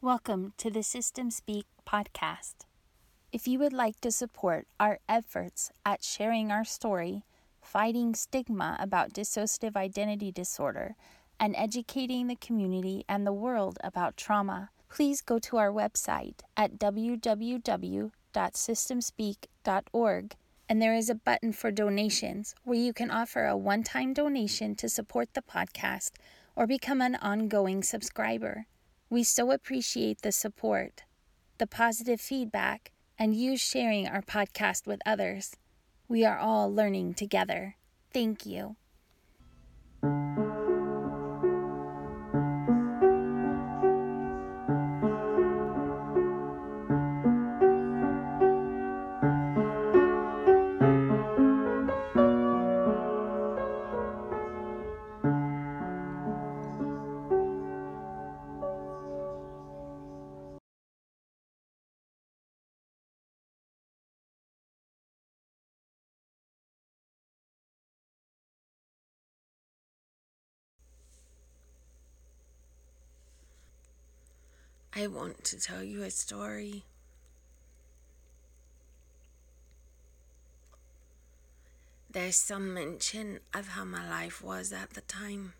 Welcome to the System Speak podcast. If you would like to support our efforts at sharing our story, fighting stigma about dissociative identity disorder, and educating the community and the world about trauma, please go to our website at www.systemspeak.org and there is a button for donations where you can offer a one time donation to support the podcast or become an ongoing subscriber. We so appreciate the support, the positive feedback, and you sharing our podcast with others. We are all learning together. Thank you. I want to tell you a story. There's some mention of how my life was at the time.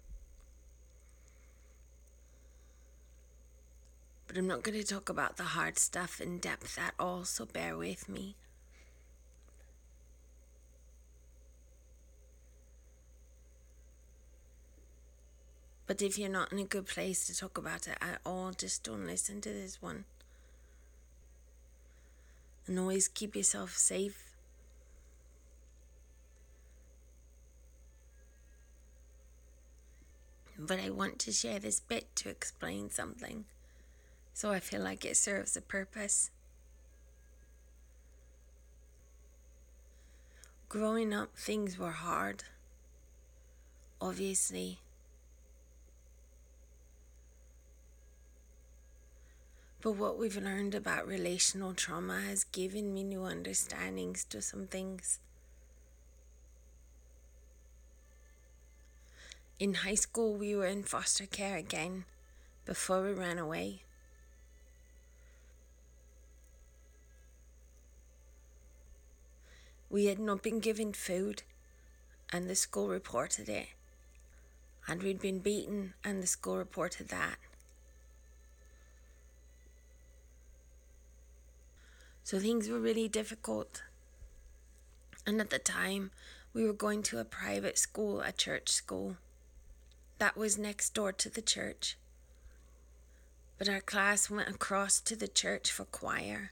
But I'm not going to talk about the hard stuff in depth at all, so bear with me. But if you're not in a good place to talk about it at all, just don't listen to this one. And always keep yourself safe. But I want to share this bit to explain something. So I feel like it serves a purpose. Growing up, things were hard. Obviously. But what we've learned about relational trauma has given me new understandings to some things. In high school, we were in foster care again before we ran away. We had not been given food, and the school reported it. And we'd been beaten, and the school reported that. So things were really difficult. And at the time, we were going to a private school, a church school. That was next door to the church. But our class went across to the church for choir.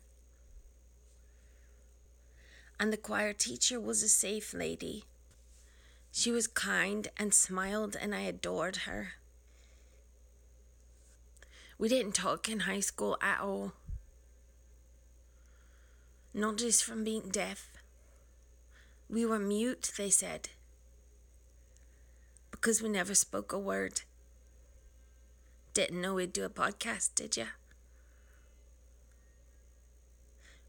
And the choir teacher was a safe lady. She was kind and smiled, and I adored her. We didn't talk in high school at all not just from being deaf. We were mute, they said, because we never spoke a word. Didn't know we'd do a podcast, did ya?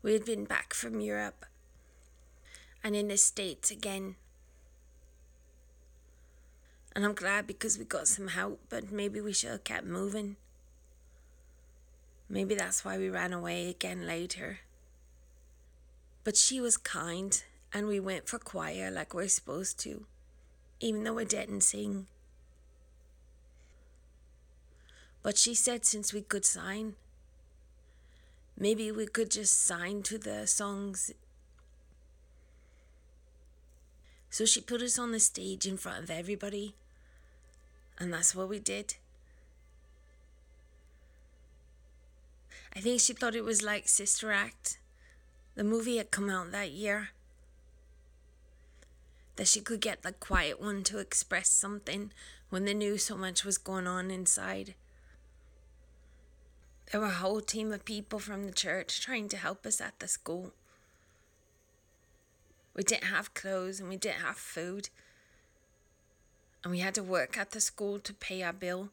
We had been back from Europe and in the States again. And I'm glad because we got some help, but maybe we should have kept moving. Maybe that's why we ran away again later. But she was kind, and we went for choir like we're supposed to, even though we didn't sing. But she said since we could sign, maybe we could just sign to the songs. So she put us on the stage in front of everybody, and that's what we did. I think she thought it was like Sister Act the movie had come out that year. That she could get the quiet one to express something when they knew so much was going on inside. There were a whole team of people from the church trying to help us at the school. We didn't have clothes and we didn't have food. And we had to work at the school to pay our bill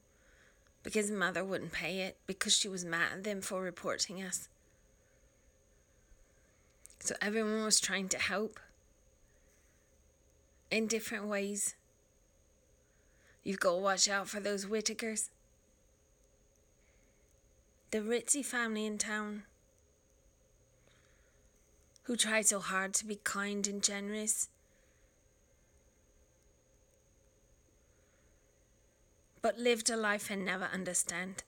because mother wouldn't pay it because she was mad at them for reporting us. So everyone was trying to help in different ways. You've got to watch out for those Whittakers. the ritzy family in town who tried so hard to be kind and generous. But lived a life I never understand.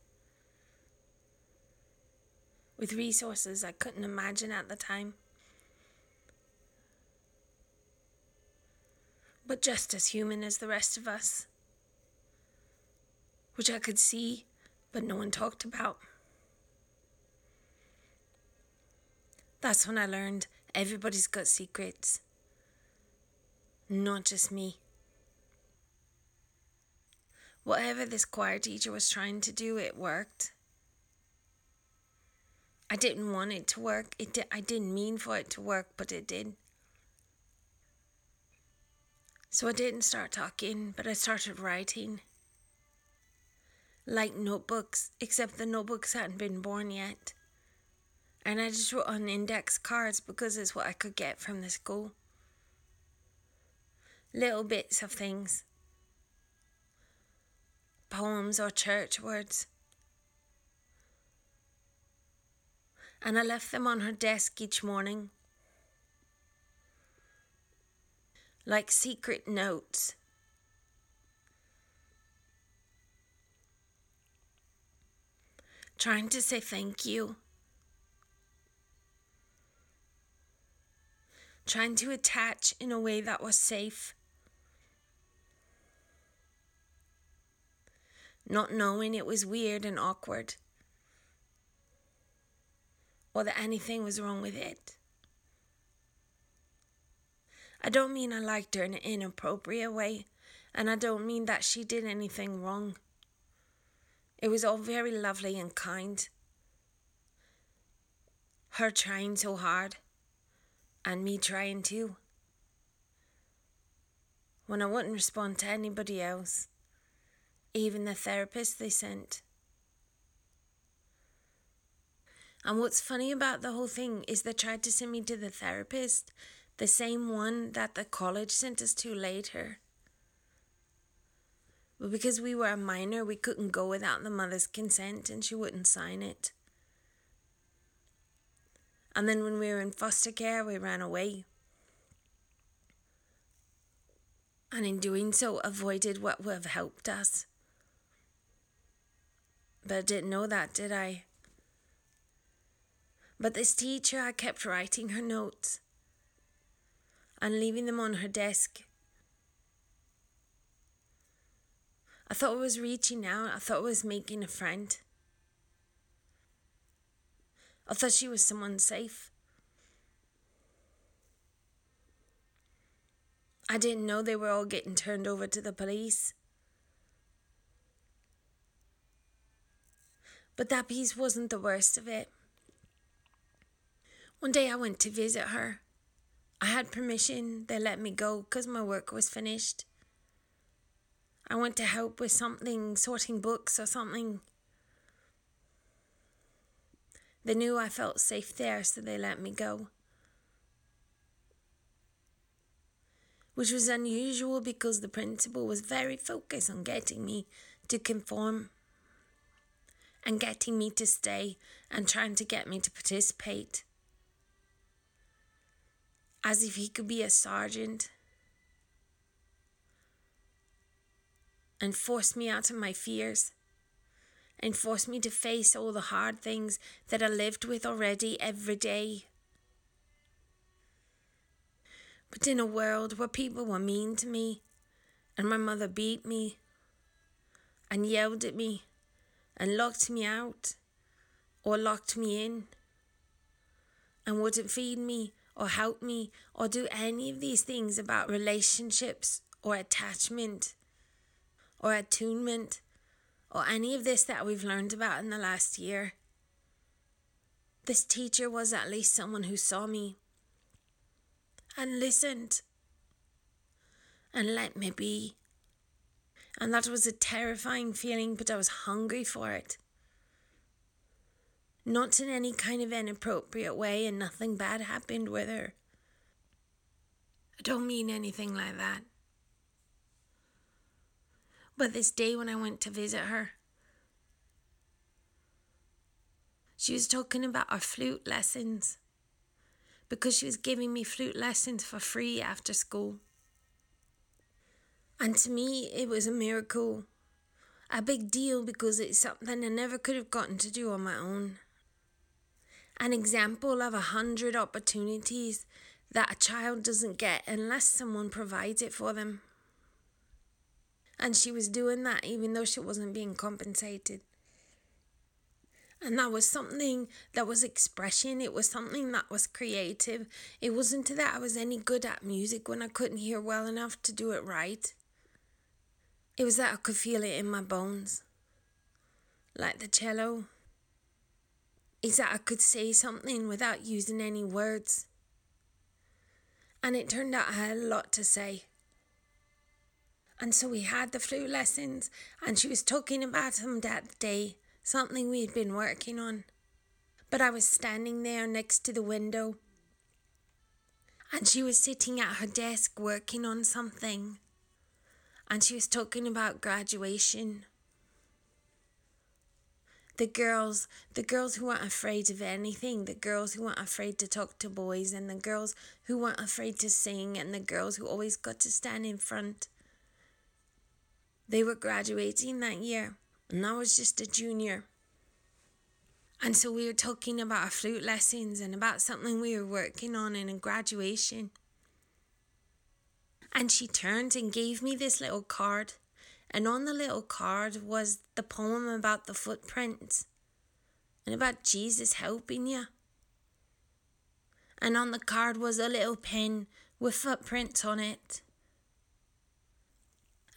With resources I couldn't imagine at the time. But just as human as the rest of us. Which I could see, but no one talked about. That's when I learned everybody's got secrets, not just me. Whatever this choir teacher was trying to do, it worked. I didn't want it to work. It di- I didn't mean for it to work, but it did. So I didn't start talking, but I started writing. Like notebooks, except the notebooks hadn't been born yet. And I just wrote on index cards because it's what I could get from the school. Little bits of things. Poems or church words. And I left them on her desk each morning. Like secret notes. Trying to say thank you trying to attach in a way that was safe. Not knowing it was weird and awkward, or that anything was wrong with it. I don't mean I liked her in an inappropriate way, and I don't mean that she did anything wrong. It was all very lovely and kind. Her trying so hard and me trying too. When I wouldn't respond to anybody else, even the therapist they sent. And what's funny about the whole thing is they tried to send me to the therapist, the same one that the college sent us to later. But because we were a minor, we couldn't go without the mother's consent and she wouldn't sign it. And then when we were in foster care, we ran away. And in doing so, avoided what would have helped us. But I didn't know that, did I? But this teacher, I kept writing her notes and leaving them on her desk. I thought I was reaching out, I thought I was making a friend. I thought she was someone safe. I didn't know they were all getting turned over to the police. But that piece wasn't the worst of it. One day I went to visit her. I had permission, they let me go because my work was finished. I went to help with something, sorting books or something. They knew I felt safe there, so they let me go. Which was unusual because the principal was very focused on getting me to conform and getting me to stay and trying to get me to participate. As if he could be a sergeant and force me out of my fears and force me to face all the hard things that I lived with already every day. But in a world where people were mean to me, and my mother beat me, and yelled at me, and locked me out, or locked me in, and wouldn't feed me, or help me, or do any of these things about relationships, or attachment, or attunement, or any of this that we've learned about in the last year. This teacher was at least someone who saw me and listened and let me be. And that was a terrifying feeling, but I was hungry for it. Not in any kind of inappropriate way, and nothing bad happened with her. I don't mean anything like that. But this day when I went to visit her, She was talking about our flute lessons because she was giving me flute lessons for free after school. And to me, it was a miracle, a big deal because it's something I never could have gotten to do on my own. An example of a hundred opportunities that a child doesn't get unless someone provides it for them. And she was doing that even though she wasn't being compensated. And that was something that was expression. It was something that was creative. It wasn't that I was any good at music when I couldn't hear well enough to do it right. It was that I could feel it in my bones. Like the cello. Is that I could say something without using any words. And it turned out I had a lot to say. And so we had the flute lessons, and she was talking about them that day something we'd been working on. But I was standing there next to the window, and she was sitting at her desk working on something, and she was talking about graduation. The girls, the girls who weren't afraid of anything, the girls who weren't afraid to talk to boys, and the girls who weren't afraid to sing, and the girls who always got to stand in front. They were graduating that year and I was just a junior. And so we were talking about our flute lessons and about something we were working on in a graduation. And she turned and gave me this little card. And on the little card was the poem about the footprints and about Jesus helping you. And on the card was a little pen with footprints on it.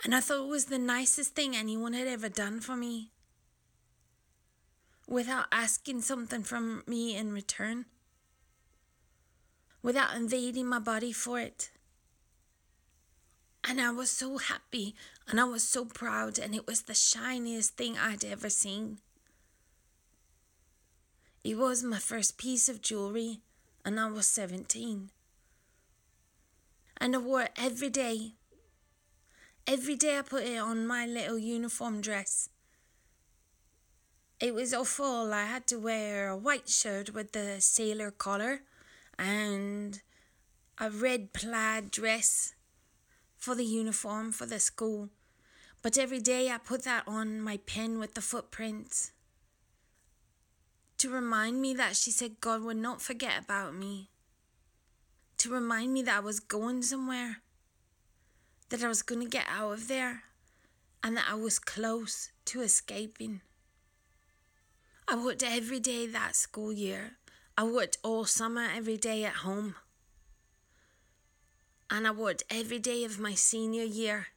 And I thought it was the nicest thing anyone had ever done for me without asking something from me in return, without invading my body for it. And I was so happy and I was so proud, and it was the shiniest thing I'd ever seen. It was my first piece of jewellery, and I was 17. And I wore it every day Every day I put it on my little uniform dress. It was fall. I had to wear a white shirt with the sailor collar and a red plaid dress for the uniform for the school. But every day I put that on my pen with the footprints to remind me that she said God would not forget about me, to remind me that I was going somewhere that I was going to get out of there and that I was close to escaping. I worked every day that school year. I worked all summer every day at home. And I worked every day of my senior year.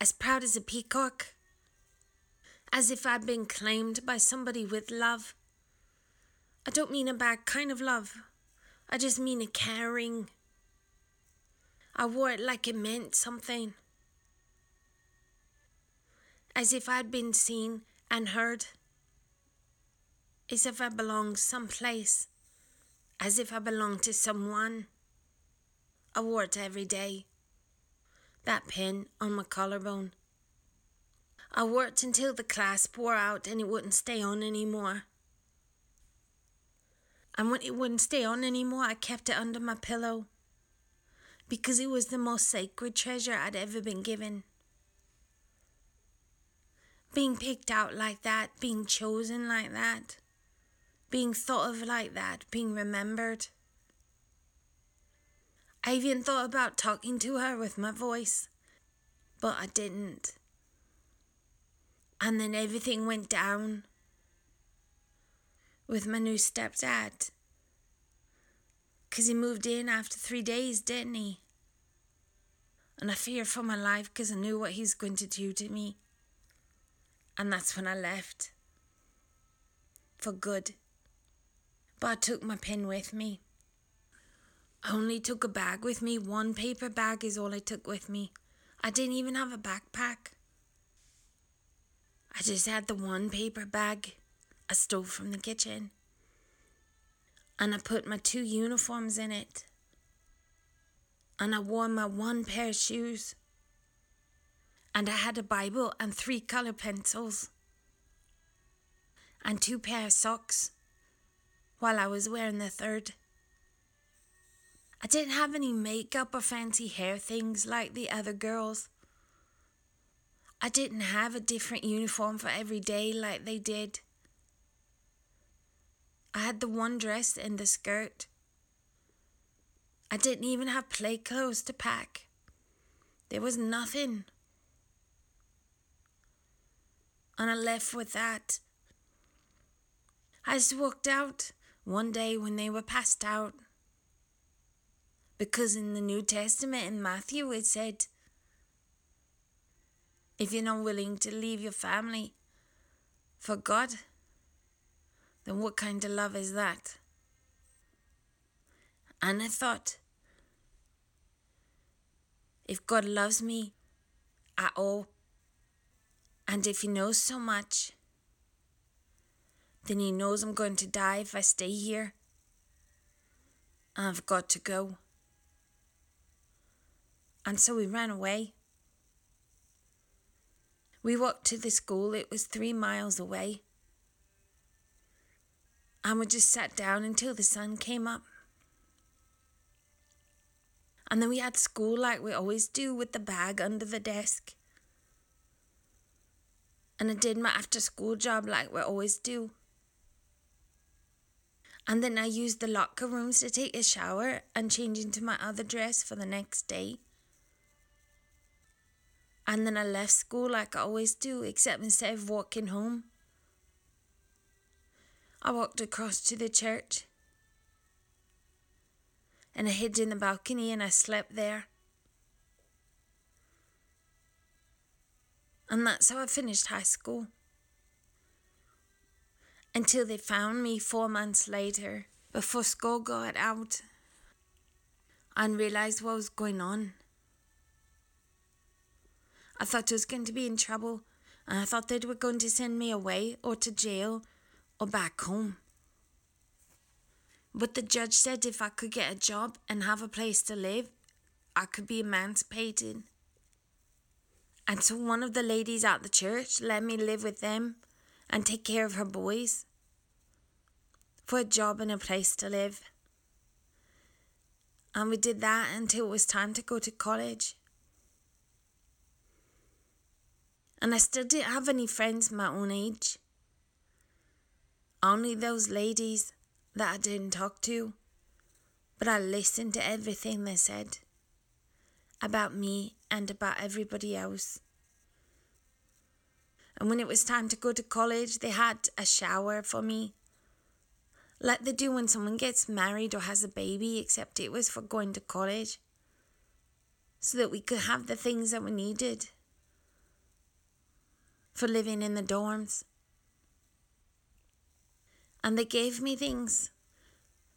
As proud as a peacock, as if I'd been claimed by somebody with love. I don't mean a bad kind of love, I just mean a caring, I wore it like it meant something. As if I'd been seen and heard. As if I belonged someplace. As if I belonged to someone. I wore it every day. That pin on my collarbone. I worked until the clasp wore out and it wouldn't stay on anymore. And when it wouldn't stay on anymore, I kept it under my pillow because it was the most sacred treasure I'd ever been given. Being picked out like that, being chosen like that, being thought of like that, being remembered. I even thought about talking to her with my voice, but I didn't. And then everything went down with my new stepdad. Because he moved in after three days, didn't he? And I feared for my life because I knew what he's going to do to me. And that's when I left. For good. But I took my pen with me. I only took a bag with me. One paper bag is all I took with me. I didn't even have a backpack. I just had the one paper bag I stole from the kitchen and I put my two uniforms in it. And I wore my one pair of shoes. And I had a Bible and three colour pencils. and two pair of socks while I was wearing the third. I didn't have any makeup or fancy hair things like the other girls. I didn't have a different uniform for every day like they did. I had the one dress and the skirt. I didn't even have play clothes to pack. There was nothing. And I left with that. I just walked out one day when they were passed out. Because in the New Testament in Matthew it said, if you're not willing to leave your family for God, then what kind of love is that? And I thought, if God loves me at all, and if He knows so much, then He knows I'm going to die if I stay here. I've got to go. And so we ran away. We walked to the school, it was three miles away. And we just sat down until the sun came up. And then we had school like we always do with the bag under the desk. And I did my after school job like we always do. And then I used the locker rooms to take a shower and change into my other dress for the next day. And then I left school like I always do, except instead of walking home, I walked across to the church. And I hid in the balcony and I slept there. And that's how I finished high school. Until they found me four months later, before school got out, and realised what was going on. I thought I was going to be in trouble, and I thought they were going to send me away or to jail or back home. But the judge said if I could get a job and have a place to live, I could be emancipated. And so one of the ladies at the church let me live with them and take care of her boys for a job and a place to live. And we did that until it was time to go to college. And I still didn't have any friends my own age. Only those ladies that I didn't talk to. But I listened to everything they said about me and about everybody else. And when it was time to go to college, they had a shower for me. Like they do when someone gets married or has a baby, except it was for going to college. So that we could have the things that we needed for living in the dorms. And they gave me things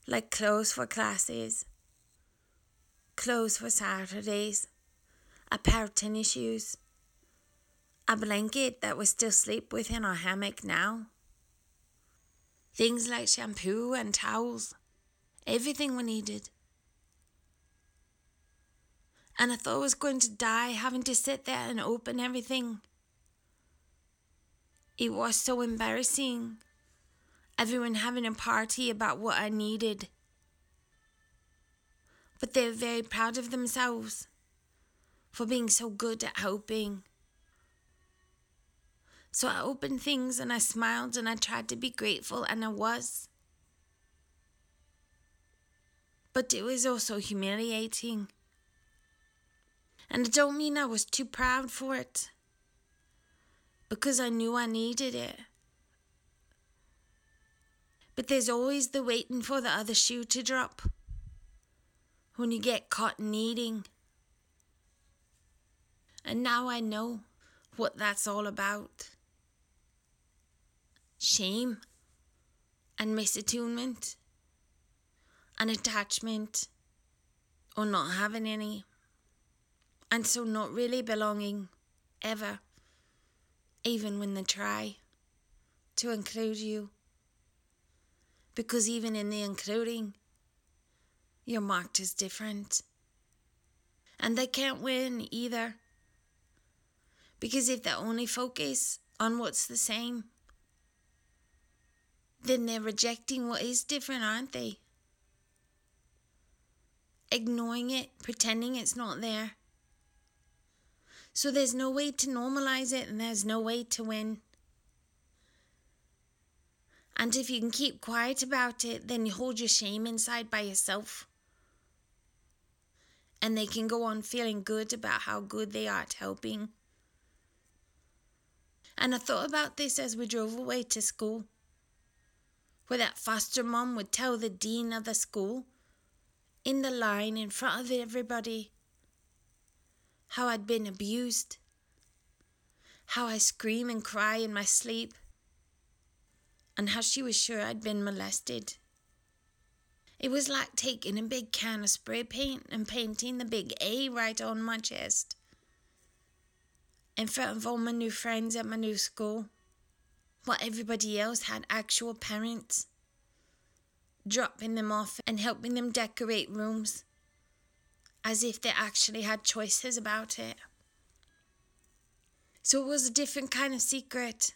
like clothes for classes, clothes for Saturdays, a pair of tennis shoes, a blanket that we still sleep within our hammock now, things like shampoo and towels, everything we needed. And I thought I was going to die having to sit there and open everything it was so embarrassing. Everyone having a party about what I needed. But they were very proud of themselves for being so good at helping. So I opened things and I smiled and I tried to be grateful, and I was. But it was also humiliating. And I don't mean I was too proud for it because I knew I needed it. But there's always the waiting for the other shoe to drop when you get caught needing. And now I know what that's all about shame and misattunement and attachment or not having any, and so not really belonging ever even when they try to include you. Because even in the including, you're marked as different. And they can't win either. Because if they only focus on what's the same, then they're rejecting what is different, aren't they? Ignoring it, pretending it's not there. So there's no way to normalize it and there's no way to win. And if you can keep quiet about it, then you hold your shame inside by yourself. And they can go on feeling good about how good they are at helping. And I thought about this as we drove away to school, where that foster mom would tell the dean of the school, in the line in front of everybody, how I'd been abused, how I scream and cry in my sleep and how she was sure I'd been molested. It was like taking a big can of spray paint and painting the big A right on my chest. In front of all my new friends at my new school, while everybody else had actual parents, dropping them off and helping them decorate rooms as if they actually had choices about it. So it was a different kind of secret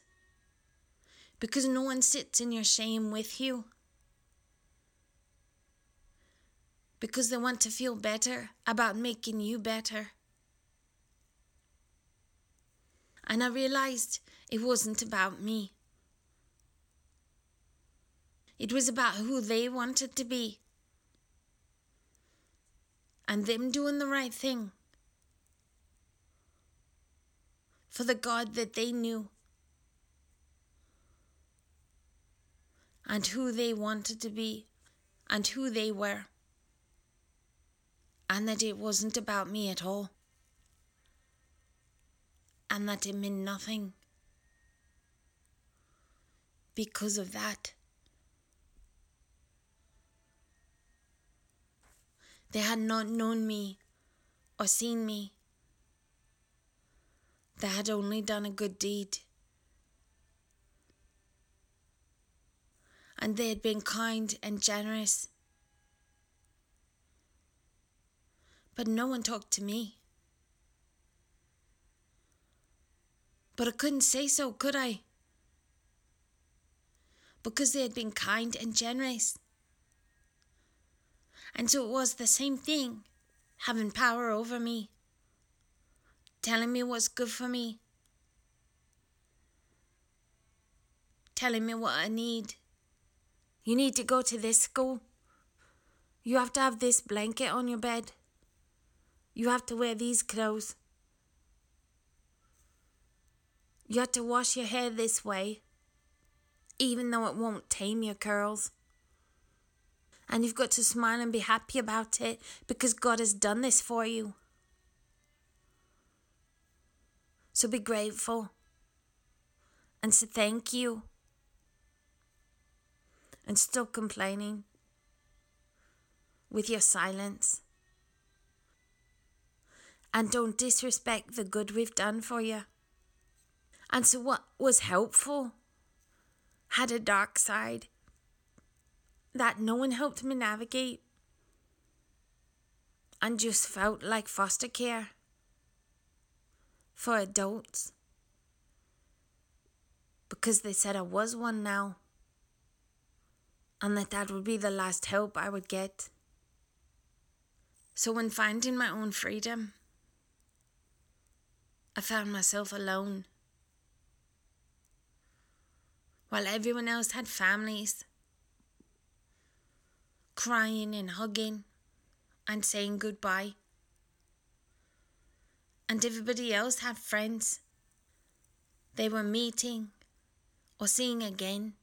because no one sits in your shame with you. Because they want to feel better about making you better. And I realized it wasn't about me. It was about who they wanted to be. And them doing the right thing. For the God that they knew. and who they wanted to be and who they were. And that it wasn't about me at all. And that it meant nothing because of that. They had not known me or seen me. They had only done a good deed. and they had been kind and generous. But no one talked to me. But I couldn't say so, could I? Because they had been kind and generous. And so it was the same thing, having power over me, telling me what's good for me, telling me what I need. You need to go to this school. You have to have this blanket on your bed. You have to wear these clothes. You have to wash your hair this way, even though it won't tame your curls. And you've got to smile and be happy about it because God has done this for you. So be grateful and say thank you and stop complaining with your silence. And don't disrespect the good we've done for you. And so, what was helpful had a dark side that no one helped me navigate and just felt like foster care for adults because they said I was one now and that that would be the last help I would get. So, when finding my own freedom, I found myself alone. While everyone else had families, crying and hugging and saying goodbye. And everybody else had friends they were meeting or seeing again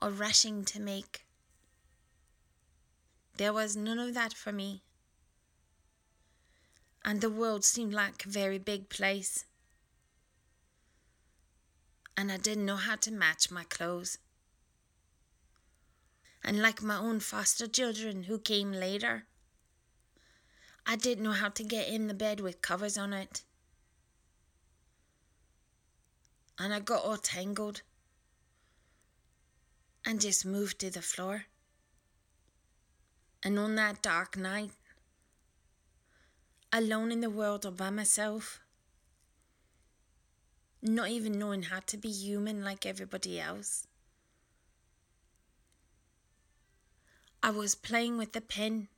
or rushing to make. There was none of that for me. And the world seemed like a very big place. And I didn't know how to match my clothes. And like my own foster children who came later, I didn't know how to get in the bed with covers on it. And I got all tangled and just moved to the floor. And on that dark night, alone in the world all by myself, not even knowing how to be human like everybody else, I was playing with the pen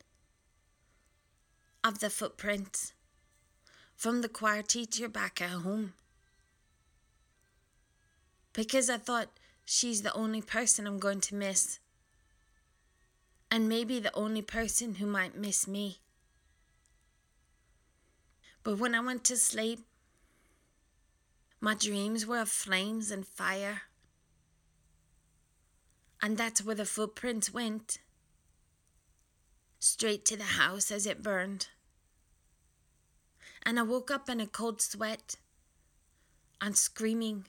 of the footprints from the choir teacher back at home. Because I thought she's the only person I'm going to miss. And maybe the only person who might miss me. But when I went to sleep, my dreams were of flames and fire. And that's where the footprints went straight to the house as it burned. And I woke up in a cold sweat and screaming,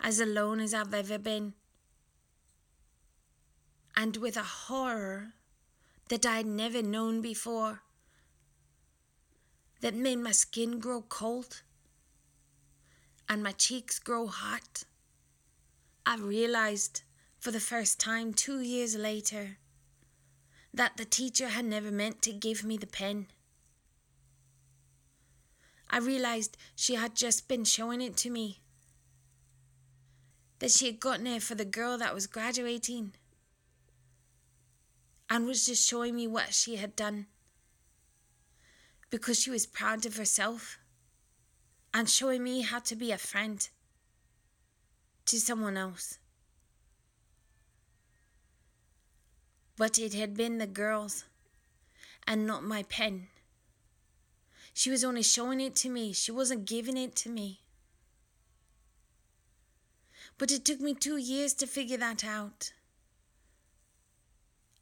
as alone as I've ever been, and with a horror that I'd never known before that made my skin grow cold and my cheeks grow hot. I realized for the first time two years later that the teacher had never meant to give me the pen. I realized she had just been showing it to me. That she had gotten it for the girl that was graduating and was just showing me what she had done because she was proud of herself and showing me how to be a friend to someone else. But it had been the girls and not my pen. She was only showing it to me, she wasn't giving it to me. But it took me two years to figure that out.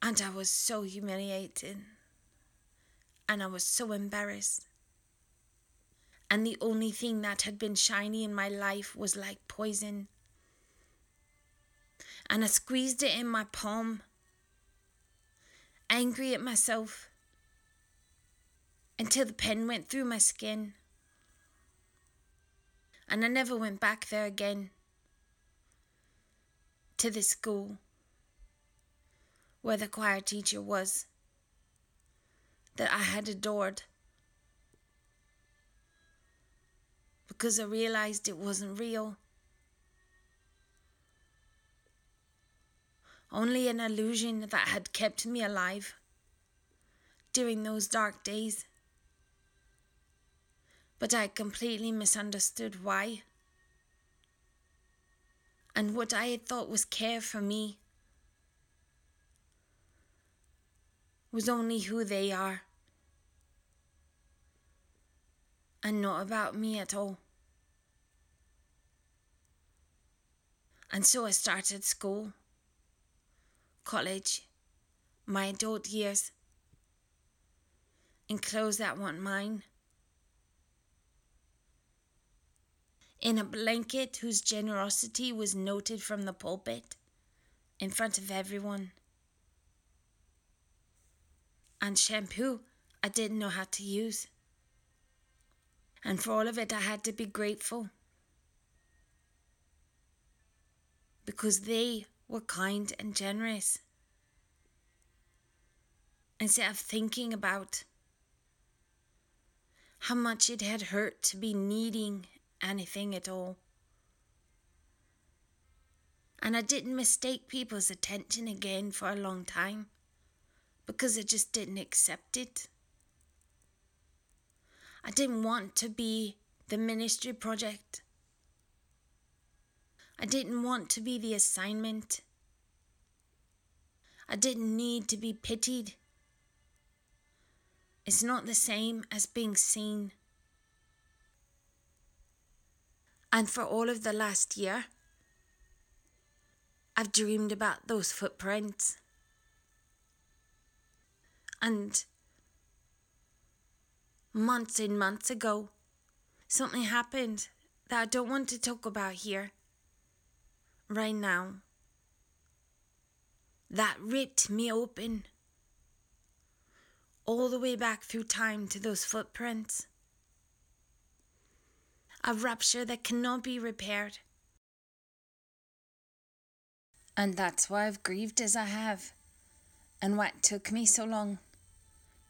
And I was so humiliated. And I was so embarrassed. And the only thing that had been shiny in my life was like poison. And I squeezed it in my palm angry at myself until the pen went through my skin. And I never went back there again to the school where the choir teacher was that I had adored because I realized it wasn't real. Only an illusion that had kept me alive during those dark days. But I completely misunderstood why. And what I had thought was care for me was only who they are and not about me at all. And so I started school college, my adult years, and clothes that weren't mine. In a blanket whose generosity was noted from the pulpit in front of everyone. And shampoo I didn't know how to use. And for all of it, I had to be grateful. Because they were kind and generous. Instead of thinking about how much it had hurt to be needing anything at all. And I didn't mistake people's attention again for a long time because I just didn't accept it. I didn't want to be the ministry project I didn't want to be the assignment. I didn't need to be pitied. It's not the same as being seen. And for all of the last year, I've dreamed about those footprints. And months and months ago, something happened that I don't want to talk about here right now that ripped me open all the way back through time to those footprints. A rupture that cannot be repaired. And that's why I've grieved as I have, and why it took me so long,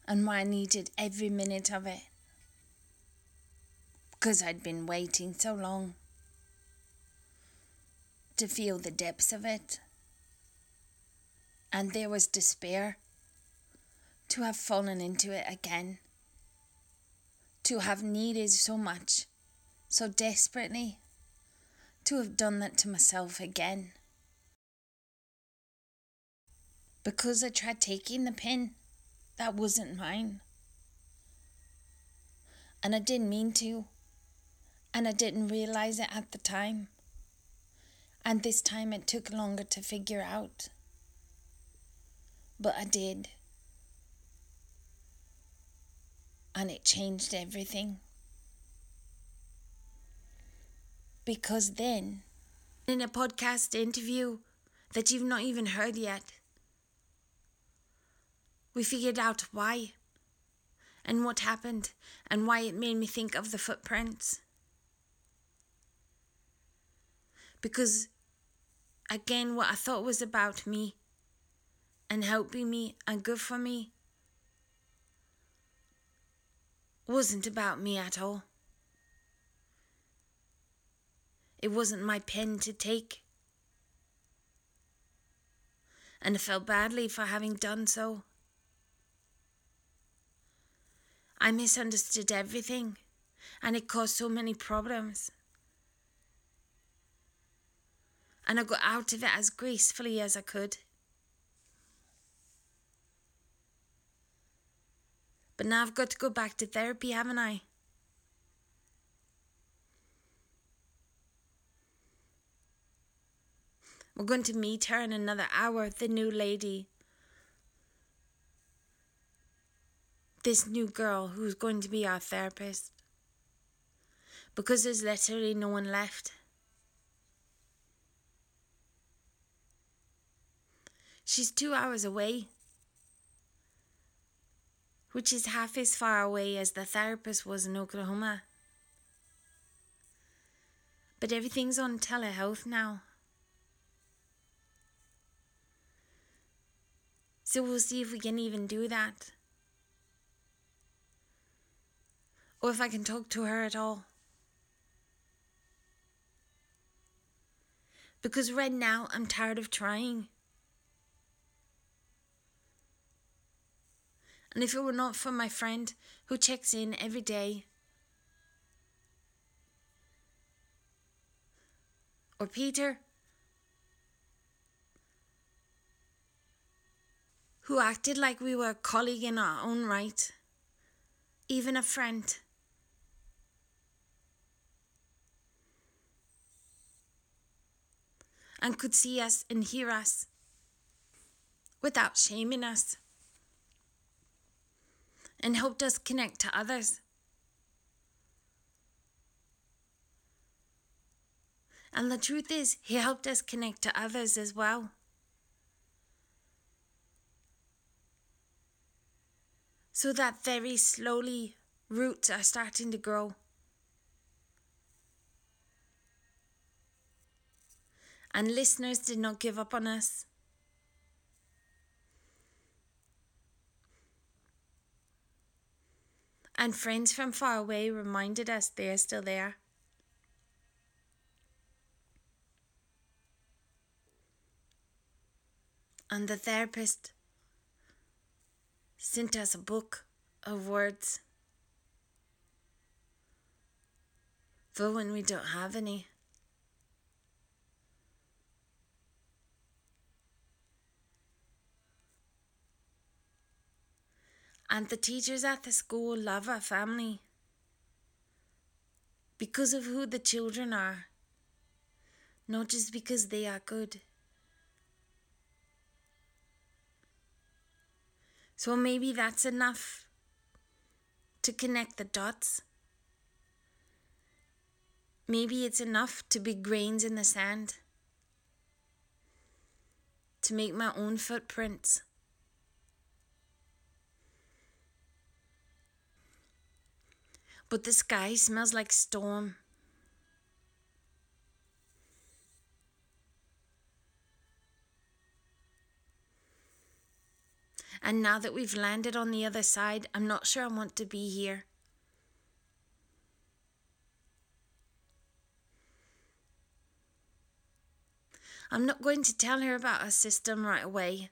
and why I needed every minute of it. Because I'd been waiting so long to feel the depths of it. And there was despair to have fallen into it again, to have needed so much, so desperately, to have done that to myself again. Because I tried taking the pin that wasn't mine. And I didn't mean to. And I didn't realize it at the time. And this time it took longer to figure out. But I did. And it changed everything. Because then, in a podcast interview that you've not even heard yet, we figured out why and what happened and why it made me think of the footprints. Because, again, what I thought was about me and helping me and good for me wasn't about me at all. It wasn't my pen to take. And I felt badly for having done so. I misunderstood everything, and it caused so many problems. And I got out of it as gracefully as I could. But now I've got to go back to therapy, haven't I? We're going to meet her in another hour, the new lady. This new girl who's going to be our therapist. Because there's literally no one left. She's two hours away which is half as far away as the therapist was in Oklahoma. But everything's on telehealth now. So we'll see if we can even do that. Or if I can talk to her at all. Because right now I'm tired of trying. And if it were not for my friend who checks in every day, or Peter, who acted like we were a colleague in our own right, even a friend. And could see us and hear us without shaming us and helped us connect to others. And the truth is, He helped us connect to others as well. So that very slowly roots are starting to grow. And listeners did not give up on us. And friends from far away reminded us they are still there. And the therapist sent us a book of words for when we don't have any. And the teachers at the school love our family because of who the children are, not just because they are good. So maybe that's enough to connect the dots. Maybe it's enough to be grains in the sand, to make my own footprints. But the sky smells like storm. And now that we've landed on the other side, I'm not sure I want to be here. I'm not going to tell her about our system right away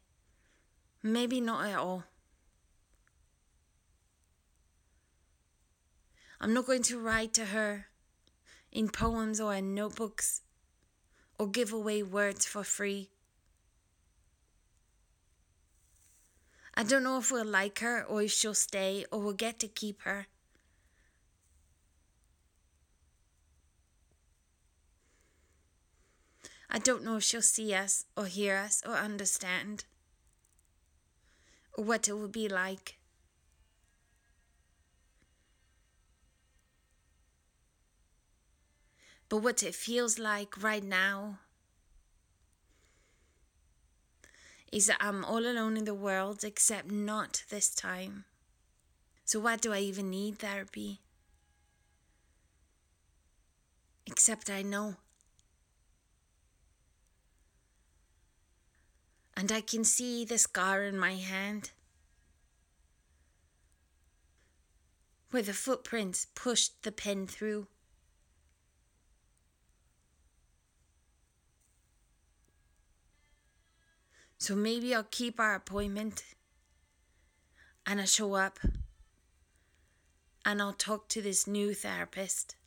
Maybe not at all. I'm not going to write to her in poems or in notebooks or give away words for free. I don't know if we'll like her or if she'll stay or we'll get to keep her. I don't know if she'll see us or hear us or understand or what it will be like. But what it feels like right now is that I'm all alone in the world except not this time. So, why do I even need therapy? Except I know. And I can see the scar in my hand where the footprints pushed the pen through. So maybe I'll keep our appointment and I'll show up and I'll talk to this new therapist.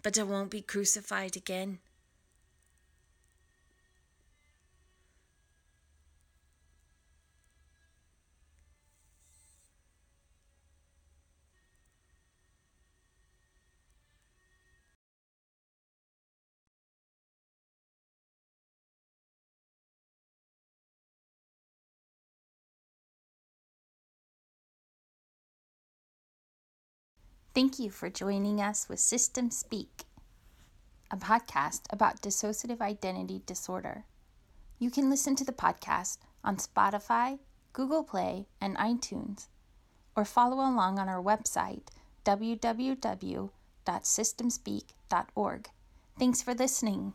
But I won't be crucified again. Thank you for joining us with System Speak, a podcast about dissociative identity disorder. You can listen to the podcast on Spotify, Google Play, and iTunes, or follow along on our website, www.systemspeak.org. Thanks for listening.